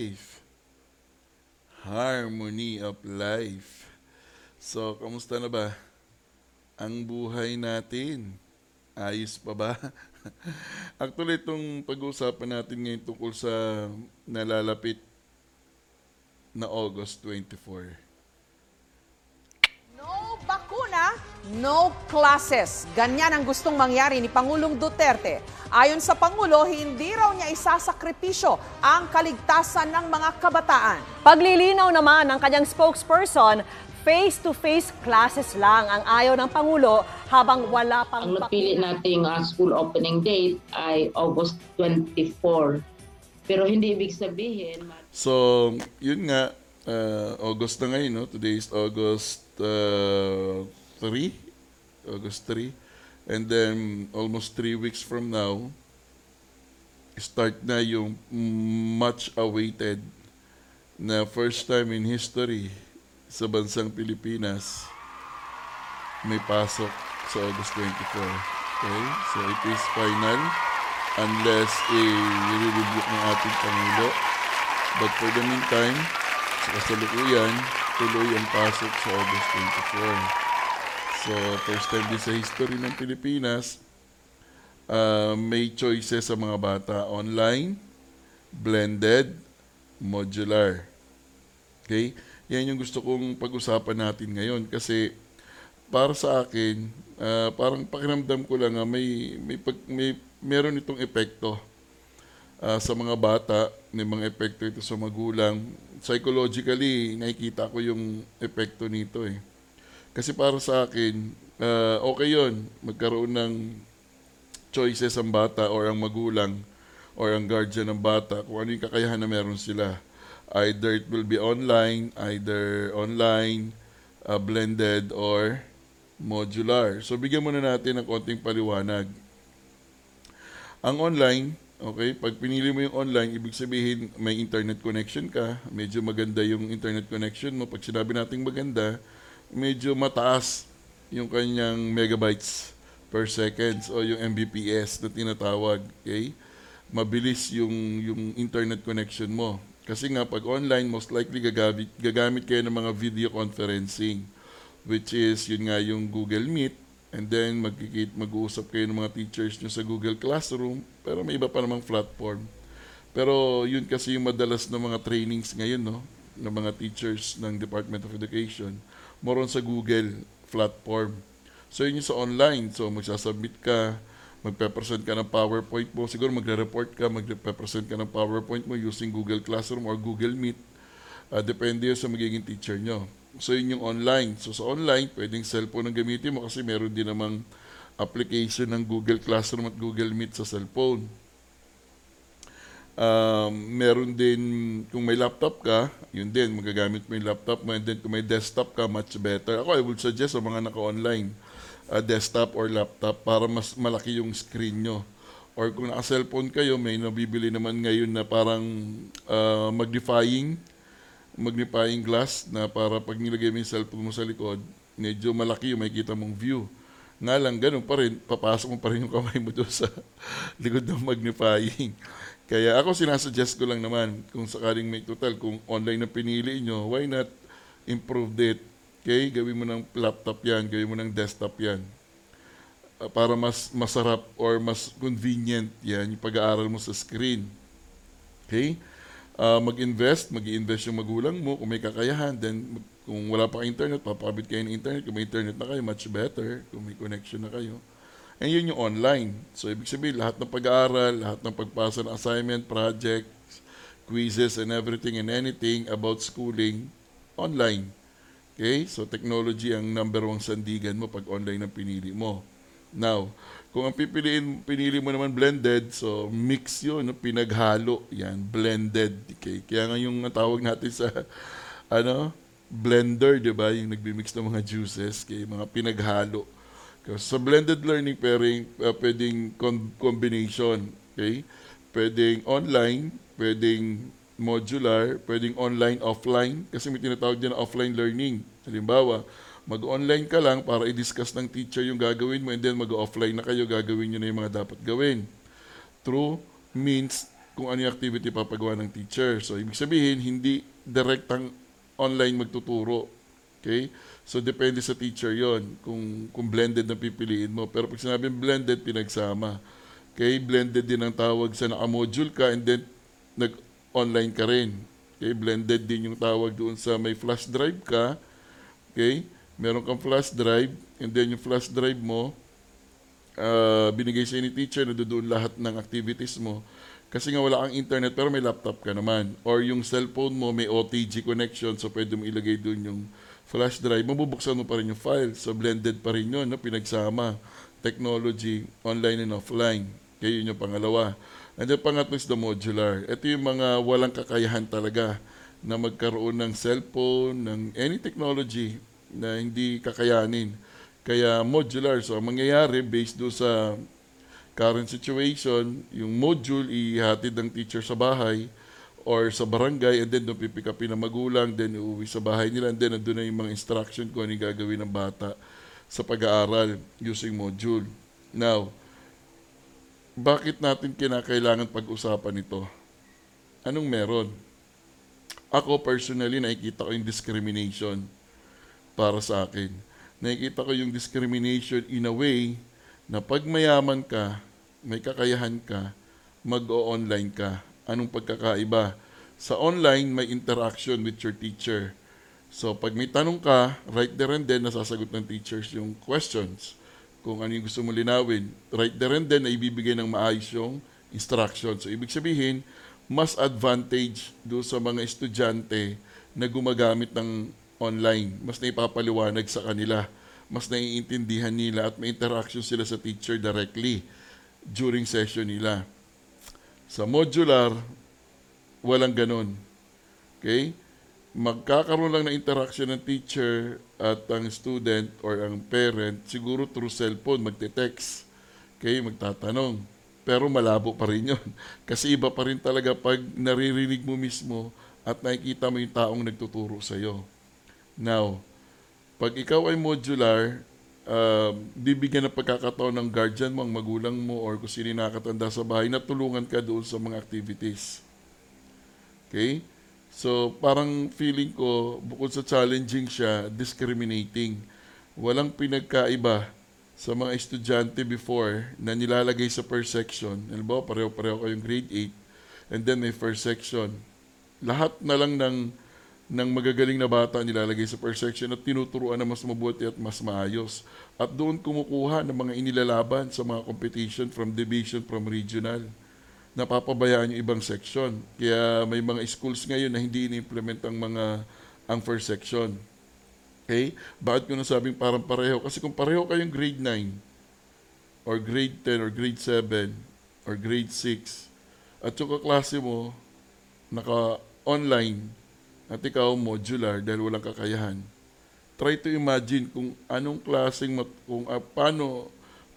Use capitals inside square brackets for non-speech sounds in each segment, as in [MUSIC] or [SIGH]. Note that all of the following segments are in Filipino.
life. Harmony of life. So, kamusta na ba? Ang buhay natin. Ayos pa ba? [LAUGHS] Actually, itong pag-uusapan natin ngayon tungkol sa nalalapit na August 24. No bakuna, no classes. Ganyan ang gustong mangyari ni Pangulong Duterte. Ayon sa Pangulo, hindi raw niya isasakripisyo ang kaligtasan ng mga kabataan. Paglilinaw naman ng kanyang spokesperson, face-to-face classes lang ang ayaw ng Pangulo habang wala pang Ang napili nating uh, school opening date ay August 24. Pero hindi ibig sabihin, So, yun nga, uh, August na ngayon, no? Today is August uh, 3. August 3. And then, almost three weeks from now, start na yung much awaited na first time in history sa bansang Pilipinas may pasok sa August 24. Okay? So, it is final unless i-rebuke ng ating Pangulo. But for the meantime, sa kasalukuyan, tuloy ang pasok sa August 24. So, first time din sa history ng Pilipinas, uh, may choices sa mga bata online, blended, modular. Okay? Yan yung gusto kong pag-usapan natin ngayon kasi para sa akin, ah, parang pakiramdam ko lang nga may may pag, may meron itong epekto ah, sa mga bata, may mga epekto ito sa magulang. Psychologically, nakikita ko yung epekto nito eh. Kasi para sa akin, ah, okay yon magkaroon ng choices ang bata or ang magulang or ang guardian ng bata kung ano yung kakayahan na meron sila. Either it will be online, either online, uh, blended, or modular. So bigyan muna natin ng konting paliwanag. Ang online, okay, pag pinili mo yung online, ibig sabihin may internet connection ka, medyo maganda yung internet connection mo. Pag sinabi nating maganda, medyo mataas yung kanyang megabytes per seconds o yung Mbps na tinatawag, okay? Mabilis yung yung internet connection mo. Kasi nga pag online, most likely gagamit, gagamit kayo ng mga video conferencing which is yun nga yung Google Meet and then magkikit mag-uusap kayo ng mga teachers nyo sa Google Classroom pero may iba pa namang platform. Pero yun kasi yung madalas ng mga trainings ngayon no ng mga teachers ng Department of Education more on sa Google platform. So yun yung sa online. So magsasubmit ka, magpe-present ka ng PowerPoint mo. Siguro magre-report ka, magpe-present ka ng PowerPoint mo using Google Classroom or Google Meet. Ah, depende sa magiging teacher nyo. So yun yung online. So sa online, pwedeng cellphone ang gamitin mo kasi meron din namang application ng Google Classroom at Google Meet sa cellphone. Um, meron din, kung may laptop ka, yun din, magagamit mo yung laptop mo. And then kung may desktop ka, much better. Ako, I would suggest sa mga naka-online, uh, desktop or laptop para mas malaki yung screen nyo. Or kung naka-cellphone kayo, may nabibili naman ngayon na parang uh, magnifying, magnifying glass na para pag nilagay mo yung cellphone mo sa likod, medyo malaki yung makikita mong view. Nga lang, ganun pa rin, papasok mo pa rin yung kamay mo doon sa [LAUGHS] likod ng magnifying. Kaya ako sinasuggest ko lang naman, kung sakaling may total, kung online na pinili nyo, why not improve it? Okay, gawin mo ng laptop yan, gawin mo ng desktop yan. Uh, para mas masarap or mas convenient yan yung pag-aaral mo sa screen. Okay? Uh, mag-invest, mag invest yung magulang mo kung may kakayahan. Then, kung wala pa internet, papabit kayo ng internet. Kung may internet na kayo, much better. Kung may connection na kayo. And yun yung online. So, ibig sabihin, lahat ng pag-aaral, lahat ng pagpasa ng assignment, projects, quizzes, and everything and anything about schooling, online. Okay? So, technology ang number one sandigan mo pag online ang pinili mo. Now, kung ang pipiliin, pinili mo naman blended, so mix yun, no? pinaghalo. Yan, blended. Okay? Kaya nga yung tawag natin sa, ano, blender, di ba? Yung nagbi-mix ng mga juices, okay? mga pinaghalo. Sa blended learning pairing, uh, pwedeng com- combination, okay? Pwedeng online, pwedeng modular, pwedeng online, offline, kasi may tinatawag na offline learning. Halimbawa, mag-online ka lang para i-discuss ng teacher yung gagawin mo and then mag-offline na kayo, gagawin nyo na yung mga dapat gawin. Through means kung ano yung activity papagawa ng teacher. So, ibig sabihin, hindi direktang online magtuturo. Okay? So, depende sa teacher yon kung, kung blended na pipiliin mo. Pero pag sinabing blended, pinagsama. Okay? Blended din ang tawag sa naka-module ka and then nag-online ka rin. Okay? Blended din yung tawag doon sa may flash drive ka. Okay? Meron kang flash drive and then yung flash drive mo, uh, binigay sa ni teacher na doon lahat ng activities mo. Kasi nga wala kang internet pero may laptop ka naman. Or yung cellphone mo may OTG connection so pwede mo ilagay doon yung flash drive. Mabubuksan mo pa rin yung file. So blended pa rin yun, no? pinagsama. Technology, online and offline. Kaya yun yung pangalawa. And then pangatlo is the modular. Ito yung mga walang kakayahan talaga na magkaroon ng cellphone, ng any technology na hindi kakayanin. Kaya modular. So, ang mangyayari based do sa current situation, yung module ihatid ng teacher sa bahay or sa barangay and then doon pipick upin ng magulang, then uuwi sa bahay nila and then nandun na yung mga instruction kung ano gagawin ng bata sa pag-aaral using module. Now, bakit natin kinakailangan pag-usapan ito? Anong meron? Ako personally nakikita ko yung discrimination para sa akin. Nakikita ko yung discrimination in a way na pag mayaman ka, may kakayahan ka, mag-o-online ka. Anong pagkakaiba? Sa online, may interaction with your teacher. So, pag may tanong ka, right there and then, nasasagot ng teachers yung questions. Kung ano yung gusto mo linawin. Right there and then, na ibibigay ng maayos yung instruction. So, ibig sabihin, mas advantage do sa mga estudyante na gumagamit ng online. Mas naipapaliwanag sa kanila. Mas naiintindihan nila at may interaction sila sa teacher directly during session nila. Sa modular, walang ganun. Okay? Magkakaroon lang ng interaction ng teacher at ang student or ang parent siguro through cellphone, magte-text. Okay? Magtatanong. Pero malabo pa rin yun. [LAUGHS] Kasi iba pa rin talaga pag naririnig mo mismo at nakikita mo yung taong nagtuturo sa'yo. Now, pag ikaw ay modular, uh, bibigyan ng pagkakataon ng guardian mo, ang magulang mo, or kung sino yung nakakatanda sa bahay, na tulungan ka doon sa mga activities. Okay? So, parang feeling ko, bukod sa challenging siya, discriminating. Walang pinagkaiba sa mga estudyante before na nilalagay sa per section. Halimbawa, pareho-pareho kayong grade 8, and then may first section. Lahat na lang ng ng magagaling na bata nilalagay sa per section at tinuturuan na mas mabuti at mas maayos. At doon kumukuha ng mga inilalaban sa mga competition from division, from regional. Napapabayaan yung ibang section. Kaya may mga schools ngayon na hindi ini-implement ang mga ang first section. Okay? Bakit ko nasabing parang pareho? Kasi kung pareho kayong grade 9 or grade 10 or grade 7 or grade 6 at yung kaklase mo naka-online at ikaw modular dahil walang kakayahan. Try to imagine kung anong klaseng mat, kung uh, paano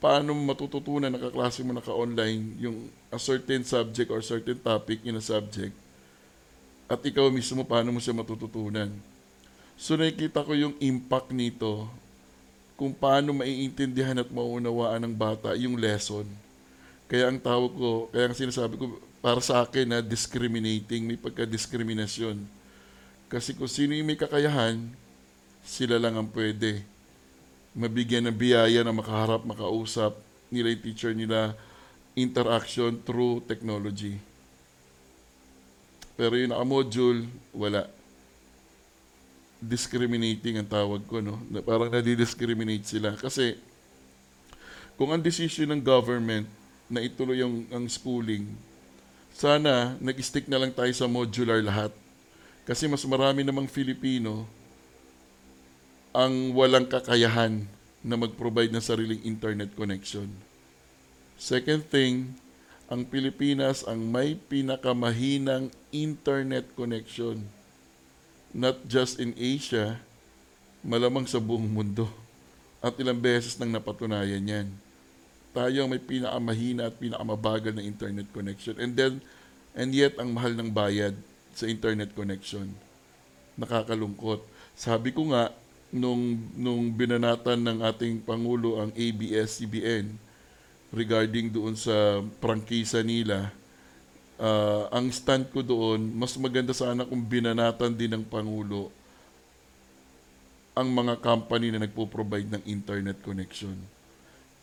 paano matututunan ng kaklase mo naka-online yung a certain subject or certain topic in a subject at ikaw mismo paano mo siya matututunan. So nakikita ko yung impact nito kung paano maiintindihan at maunawaan ng bata yung lesson. Kaya ang tawag ko, kaya ang sinasabi ko, para sa akin na discriminating, may pagka-diskriminasyon. Kasi kung sino yung may kakayahan, sila lang ang pwede. Mabigyan ng biyaya na makaharap, makausap nila yung teacher nila, interaction through technology. Pero yung naka-module, wala. Discriminating ang tawag ko, no? Parang nadi-discriminate sila. Kasi, kung ang decision ng government na ituloy yung, ang schooling, sana nag-stick na lang tayo sa modular lahat. Kasi mas marami namang Filipino ang walang kakayahan na mag-provide ng sariling internet connection. Second thing, ang Pilipinas ang may pinakamahinang internet connection. Not just in Asia, malamang sa buong mundo. At ilang beses nang napatunayan yan. Tayo ang may pinakamahina at pinakamabagal na internet connection. And then, and yet, ang mahal ng bayad sa internet connection. Nakakalungkot. Sabi ko nga, nung, nung binanatan ng ating Pangulo ang ABS-CBN regarding doon sa prangkisa nila, Ah, ang stand ko doon, mas maganda sana kung binanatan din ng Pangulo ang mga company na nagpo-provide ng internet connection.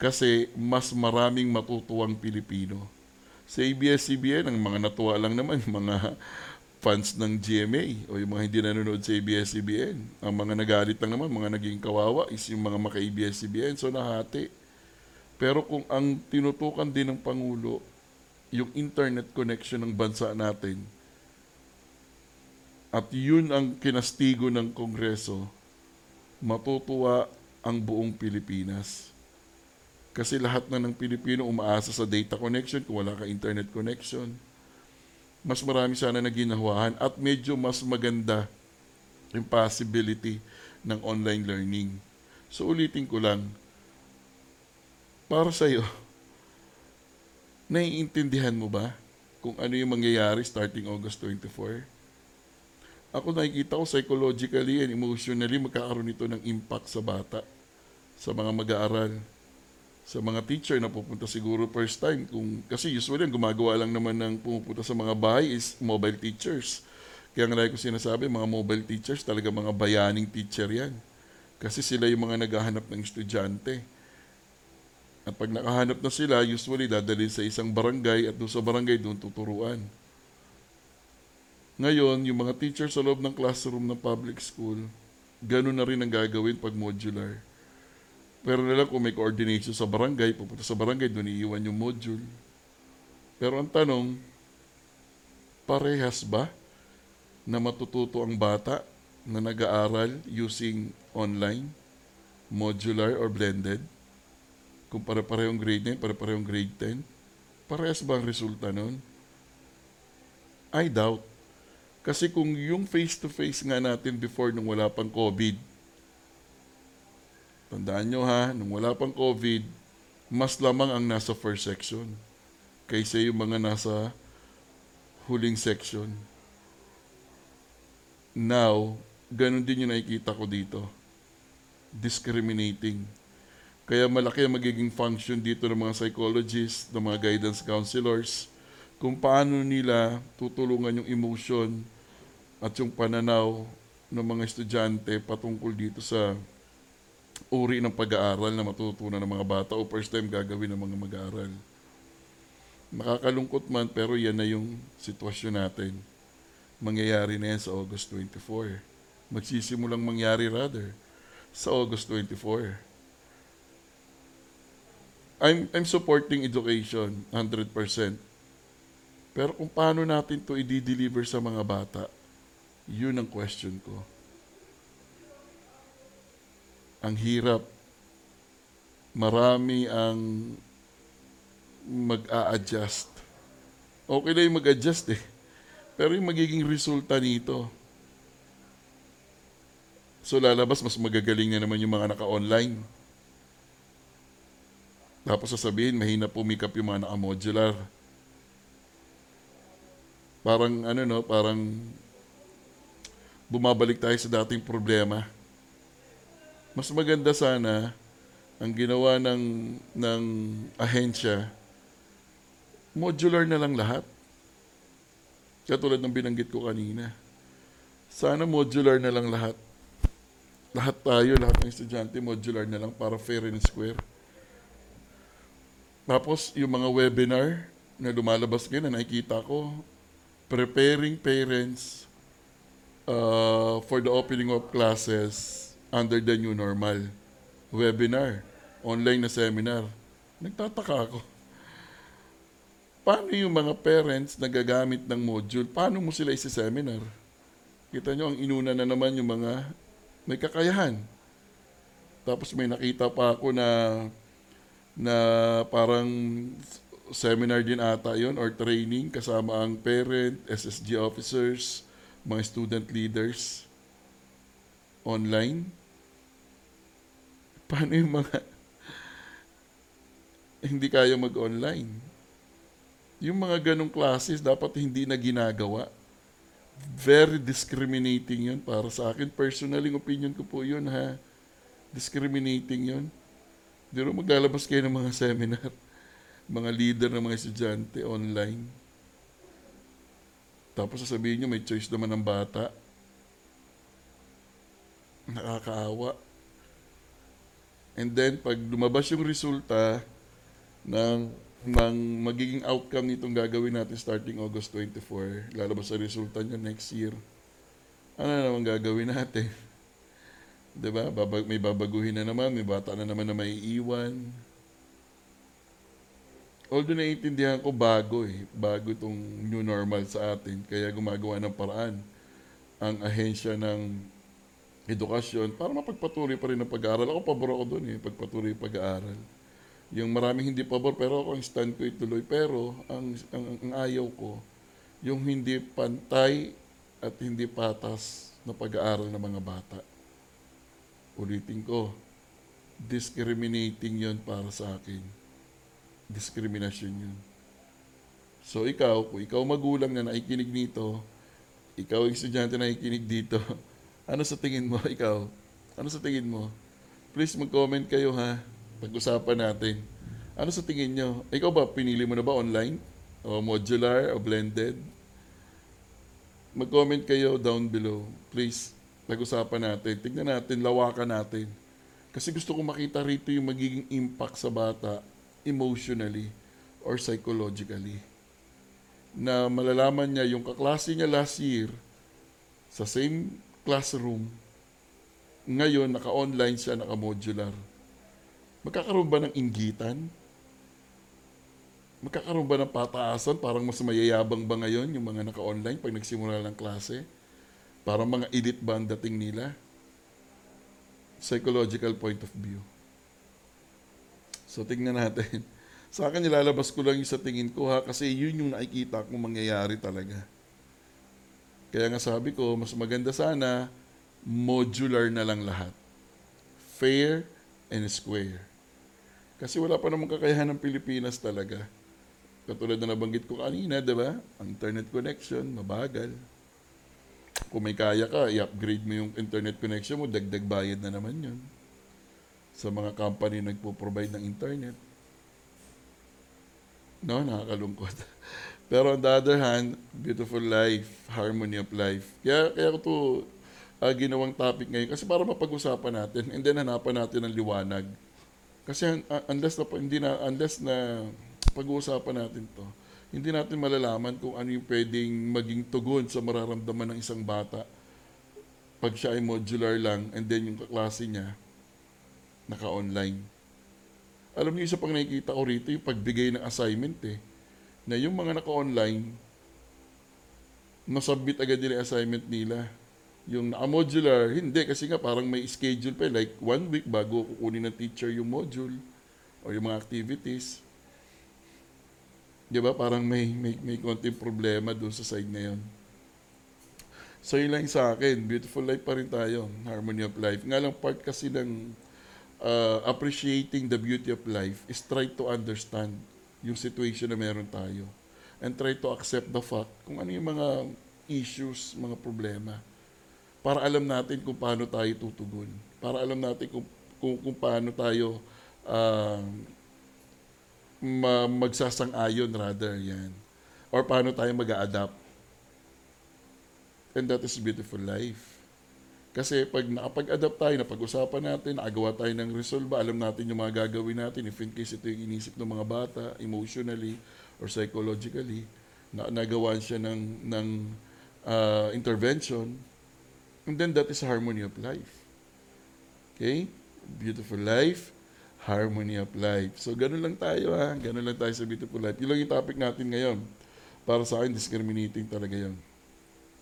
Kasi mas maraming matutuwang Pilipino. Sa ABS-CBN, ang mga natuwa lang naman, [LAUGHS] mga fans ng GMA o yung mga hindi nanonood sa ABS-CBN. Ang mga nagalit lang naman, mga naging kawawa is yung mga maka-ABS-CBN. So nahati. Pero kung ang tinutukan din ng Pangulo, yung internet connection ng bansa natin, at yun ang kinastigo ng Kongreso, matutuwa ang buong Pilipinas. Kasi lahat na ng Pilipino umaasa sa data connection kung wala ka internet connection. Mas marami sana na ginawahan at medyo mas maganda yung possibility ng online learning. So ulitin ko lang, para sa'yo, [LAUGHS] naiintindihan mo ba kung ano yung mangyayari starting August 24? Ako nakikita ko psychologically and emotionally magkakaroon ito ng impact sa bata, sa mga mag-aaral, sa mga teacher na pupunta siguro first time. Kung, kasi usually ang gumagawa lang naman ng pumupunta sa mga bahay is mobile teachers. Kaya nga lagi ko sinasabi, mga mobile teachers talaga mga bayaning teacher yan. Kasi sila yung mga naghahanap ng estudyante. At pag nakahanap na sila, usually dadalhin sa isang barangay at doon sa barangay doon tuturuan. Ngayon, yung mga teacher sa loob ng classroom ng public school, ganun na rin ang gagawin pag modular. Pero na lang kung may coordination sa barangay, pupunta sa barangay, doon iiwan yung module. Pero ang tanong, parehas ba na matututo ang bata na nag-aaral using online, modular or blended? Kung pare-parehong grade 9, pare-parehong grade 10? Parehas ba ang resulta nun? I doubt. Kasi kung yung face-to-face nga natin before nung wala pang COVID, tandaan nyo ha, nung wala pang COVID, mas lamang ang nasa first section kaysa yung mga nasa huling section. Now, ganun din yung nakikita ko dito. Discriminating. Kaya malaki ang magiging function dito ng mga psychologists, ng mga guidance counselors, kung paano nila tutulungan yung emotion at yung pananaw ng mga estudyante patungkol dito sa uri ng pag-aaral na matutunan ng mga bata o first time gagawin ng mga mag-aaral. Nakakalungkot man pero yan na yung sitwasyon natin. Mangyayari na yan sa August 24. Magsisimulang mangyari rather sa August 24. I'm, I'm supporting education 100%. Pero kung paano natin to i-deliver sa mga bata, yun ang question ko. Ang hirap. Marami ang mag-a-adjust. Okay na yung mag-adjust eh. Pero yung magiging resulta nito, so lalabas mas magagaling na naman yung mga naka-online. Tapos sasabihin, mahina pumikap yung mga naka-modular. Parang ano no, parang bumabalik tayo sa dating problema. Mas maganda sana ang ginawa ng ng ahensya modular na lang lahat. Katulad ng binanggit ko kanina. Sana modular na lang lahat. Lahat tayo, lahat ng estudyante, modular na lang para fair and square. Tapos, yung mga webinar na lumalabas ngayon na nakikita ko, preparing parents uh, for the opening of classes under the new normal. Webinar, online na seminar. Nagtataka ako. Paano yung mga parents na gagamit ng module, paano mo sila isi-seminar? Kita nyo, ang inuna na naman yung mga may kakayahan. Tapos may nakita pa ako na na parang seminar din ata yon or training kasama ang parent, SSG officers, mga student leaders online. Paano yung mga [LAUGHS] hindi kaya mag-online? Yung mga ganong classes dapat hindi na ginagawa. Very discriminating yun para sa akin. Personally, opinion ko po yun ha. Discriminating yun. Di rin maglalabas kayo ng mga [LAUGHS] seminar. Mga leader ng mga estudyante online. Tapos sasabihin nyo, may choice naman ng bata. Nakakaawa. And then, pag lumabas yung resulta ng, ng magiging outcome nitong gagawin natin starting August 24, lalabas ang resulta niya next year, ano na naman gagawin natin? [LAUGHS] 'Di ba? Babag, may babaguhin na naman, may bata na naman na may iwan. Although naiintindihan ko bago eh, bago itong new normal sa atin, kaya gumagawa ng paraan ang ahensya ng edukasyon para mapagpatuloy pa rin ang pag-aaral. Ako pabor ako doon eh, pagpatuloy yung pag-aaral. Yung maraming hindi pabor, pero ako ang stand ko ituloy. Pero ang, ang, ang ayaw ko, yung hindi pantay at hindi patas na pag-aaral ng mga bata. Ulitin ko, discriminating yon para sa akin. Discrimination yun. So ikaw, kung ikaw magulang na nakikinig nito, ikaw ang estudyante na nakikinig dito, [LAUGHS] ano sa tingin mo, [LAUGHS] ikaw? Ano sa tingin mo? Please mag-comment kayo ha. Pag-usapan natin. Ano sa tingin nyo? Ikaw ba, pinili mo na ba online? O modular? O blended? Mag-comment kayo down below. Please, pag-usapan natin. Tignan natin, lawakan natin. Kasi gusto ko makita rito yung magiging impact sa bata emotionally or psychologically. Na malalaman niya yung kaklase niya last year sa same classroom, ngayon naka-online siya, naka-modular. Magkakaroon ba ng inggitan? Magkakaroon ba ng pataasan? Parang mas mayayabang ba ngayon yung mga naka-online pag nagsimula ng klase? Parang mga elite ba ang dating nila? Psychological point of view. So, tingnan natin. [LAUGHS] Sa akin, nilalabas ko lang yung sa tingin ko ha, kasi yun yung nakikita kong mangyayari talaga. Kaya nga sabi ko, mas maganda sana, modular na lang lahat. Fair and square. Kasi wala pa namang kakayahan ng Pilipinas talaga. Katulad na nabanggit ko kanina, di ba? Ang internet connection, mabagal. Kung may kaya ka, i-upgrade mo yung internet connection mo, dagdag bayad na naman yun. Sa mga company na nagpo-provide ng internet. No, nakakalungkot. Pero on the other hand, beautiful life, harmony of life. Kaya, kaya ko to ah, ginawang topic ngayon kasi para mapag-usapan natin and then hanapan natin ng liwanag. Kasi uh, unless na hindi na unless na pag-uusapan natin to, hindi natin malalaman kung ano yung pwedeng maging tugon sa mararamdaman ng isang bata pag siya ay modular lang and then yung kaklase niya naka-online. Alam niyo, isa pang nakikita ko rito, yung pagbigay ng assignment eh. Na yung mga naka-online, nasubmit agad nila assignment nila. Yung naka-modular, hindi. Kasi nga parang may schedule pa. eh. Like one week bago kukunin ng teacher yung module o yung mga activities. Di ba? Parang may, may, may konting problema doon sa side na yun. So yun lang sa akin. Beautiful life pa rin tayo. Harmony of life. Nga lang part kasi ng uh, appreciating the beauty of life is try to understand yung situation na meron tayo. And try to accept the fact kung ano yung mga issues, mga problema. Para alam natin kung paano tayo tutugon. Para alam natin kung, kung, kung paano tayo uh, ma- magsasang-ayon rather yan. Or paano tayo mag adapt And that is beautiful life. Kasi pag nakapag-adapt tayo, napag-usapan natin, nakagawa tayo ng resolve, alam natin yung mga gagawin natin, if in case ito yung inisip ng mga bata, emotionally or psychologically, na nagawa siya ng, ng uh, intervention, and then that is harmony of life. Okay? Beautiful life, harmony of life. So, ganun lang tayo ha. Ganun lang tayo sa beautiful life. Yun lang yung topic natin ngayon. Para sa akin, discriminating talaga yun.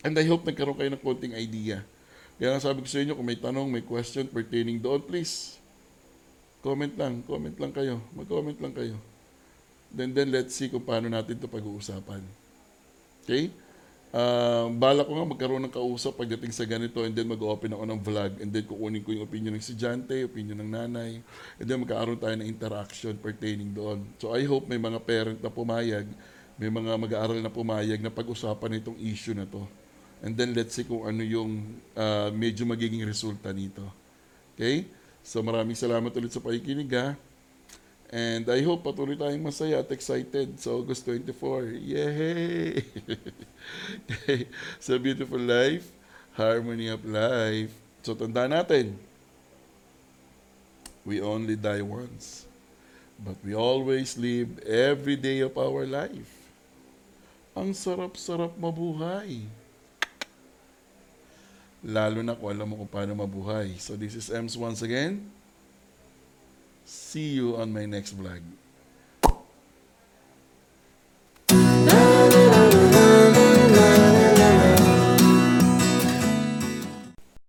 And I hope nagkaroon kayo ng konting idea. Kaya sabi ko sa inyo, kung may tanong, may question pertaining doon, please, comment lang, comment lang kayo. Mag-comment lang kayo. Then, then let's see kung paano natin ito pag-uusapan. Okay? Uh, bala ko nga magkaroon ng kausap pagdating sa ganito and then mag-open ako ng vlog and then kukunin ko yung opinion ng estudyante, opinion ng nanay, and then magkakaroon tayo ng interaction pertaining doon. So I hope may mga parent na pumayag, may mga mag-aaral na pumayag na pag-usapan itong issue na to. And then let's see kung ano yung uh, medyo magiging resulta nito. Okay? So maraming salamat ulit sa pakikinig ha. And I hope patuloy tayong masaya at excited sa August 24. Yay! [LAUGHS] sa beautiful life, harmony of life. So tanda natin, we only die once. But we always live every day of our life. Ang sarap-sarap mabuhay. Lalo na kung alam mo kung paano mabuhay. So this is Ems once again. See you on my next vlog.